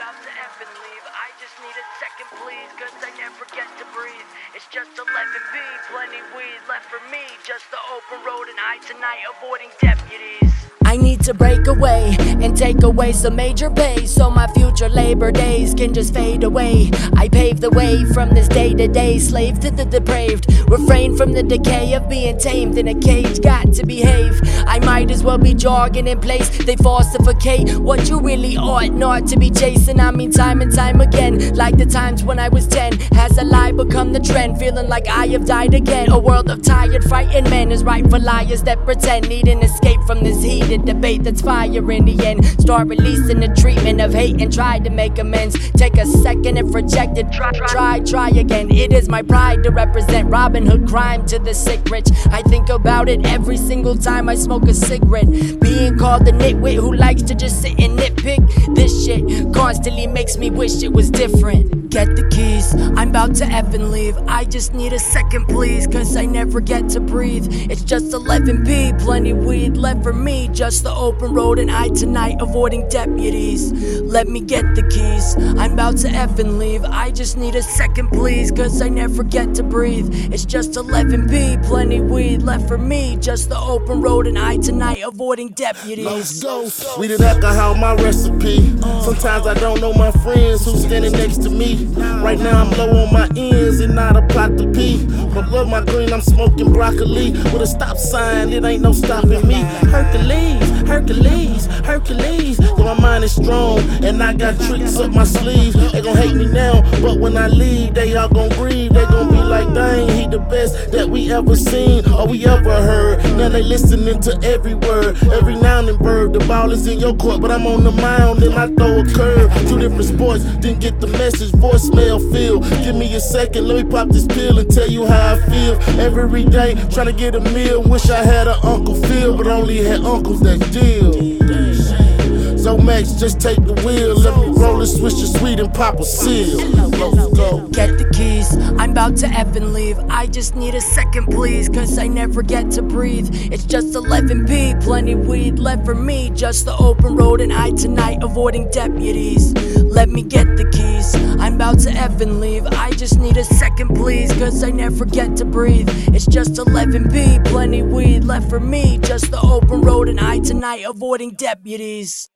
about to F and leave. I just need a second, please, cause I never get to breathe. It's just 11B, plenty weed left for me. Just the open road, and I tonight avoiding deputies. I need to break away and take away some major pay so my future labor days can just fade away. I pave the way from this day to day, slave to the depraved. Refrain from the decay of being tamed in a cage, got to behave. As well be jogging in place. They falsificate what you really ought not to be chasing. I mean, time and time again, like the times when I was 10. Has a lie become the trend? Feeling like I have died again. A world of tired, frightened men is right for liars that pretend need an escape from this heated debate that's fire in the end. Start releasing the treatment of hate and try to make amends. Take a second if rejected, try, try, try again. It is my pride to represent Robin Hood crime to the sick rich. I think about it every single time I smoke a cigarette. Being called the nitwit who likes to just sit and nitpick. This shit constantly makes me wish it was different. Get the keys, I'm about to F and leave. I just need a second, please, cause I never get to breathe. It's just 11p, plenty weed left for me. Just the open road, and I tonight avoiding deputies. Let me get the keys, about to F and leave. I just need a second, please, cause I never get to breathe. It's just 11p, plenty weed left for me. Just the open road, and I tonight avoiding deputies. Let's go. Weed and alcohol, my recipe. Sometimes I don't know my friends who's standing next to me. Right now I'm low on my ends and not a pot to pee. But love my green, I'm smoking broccoli with a stop sign. It ain't no stopping me. Hercules, Hercules, Hercules. My mind is strong and I got tricks up my sleeve. They gon' hate me now, but when I leave, they all gon' grieve. They gon' be like, dang, he the best that we ever seen or we ever heard. Now they listening to every word, every noun and verb. The ball is in your court, but I'm on the mound and I throw a curve. Two different sports, didn't get the message. Voicemail feel. Give me a second, let me pop this pill and tell you how I feel. Every day, trying to get a meal. Wish I had an Uncle Phil, but only had uncles that deal. Zo Max, just take the wheel. Let me roll a switch of sweet and pop a seal. Let's go. Get the keys, I'm about to F and leave. I just need a second, please, cause I never get to breathe. It's just 11p, plenty weed left for me. Just the open road, and I tonight avoiding deputies. Let me get the keys, I'm about to F and leave. I just need a second, please, cause I never get to breathe. It's just 11p, plenty weed left for me. Just the open road, and I tonight avoiding deputies.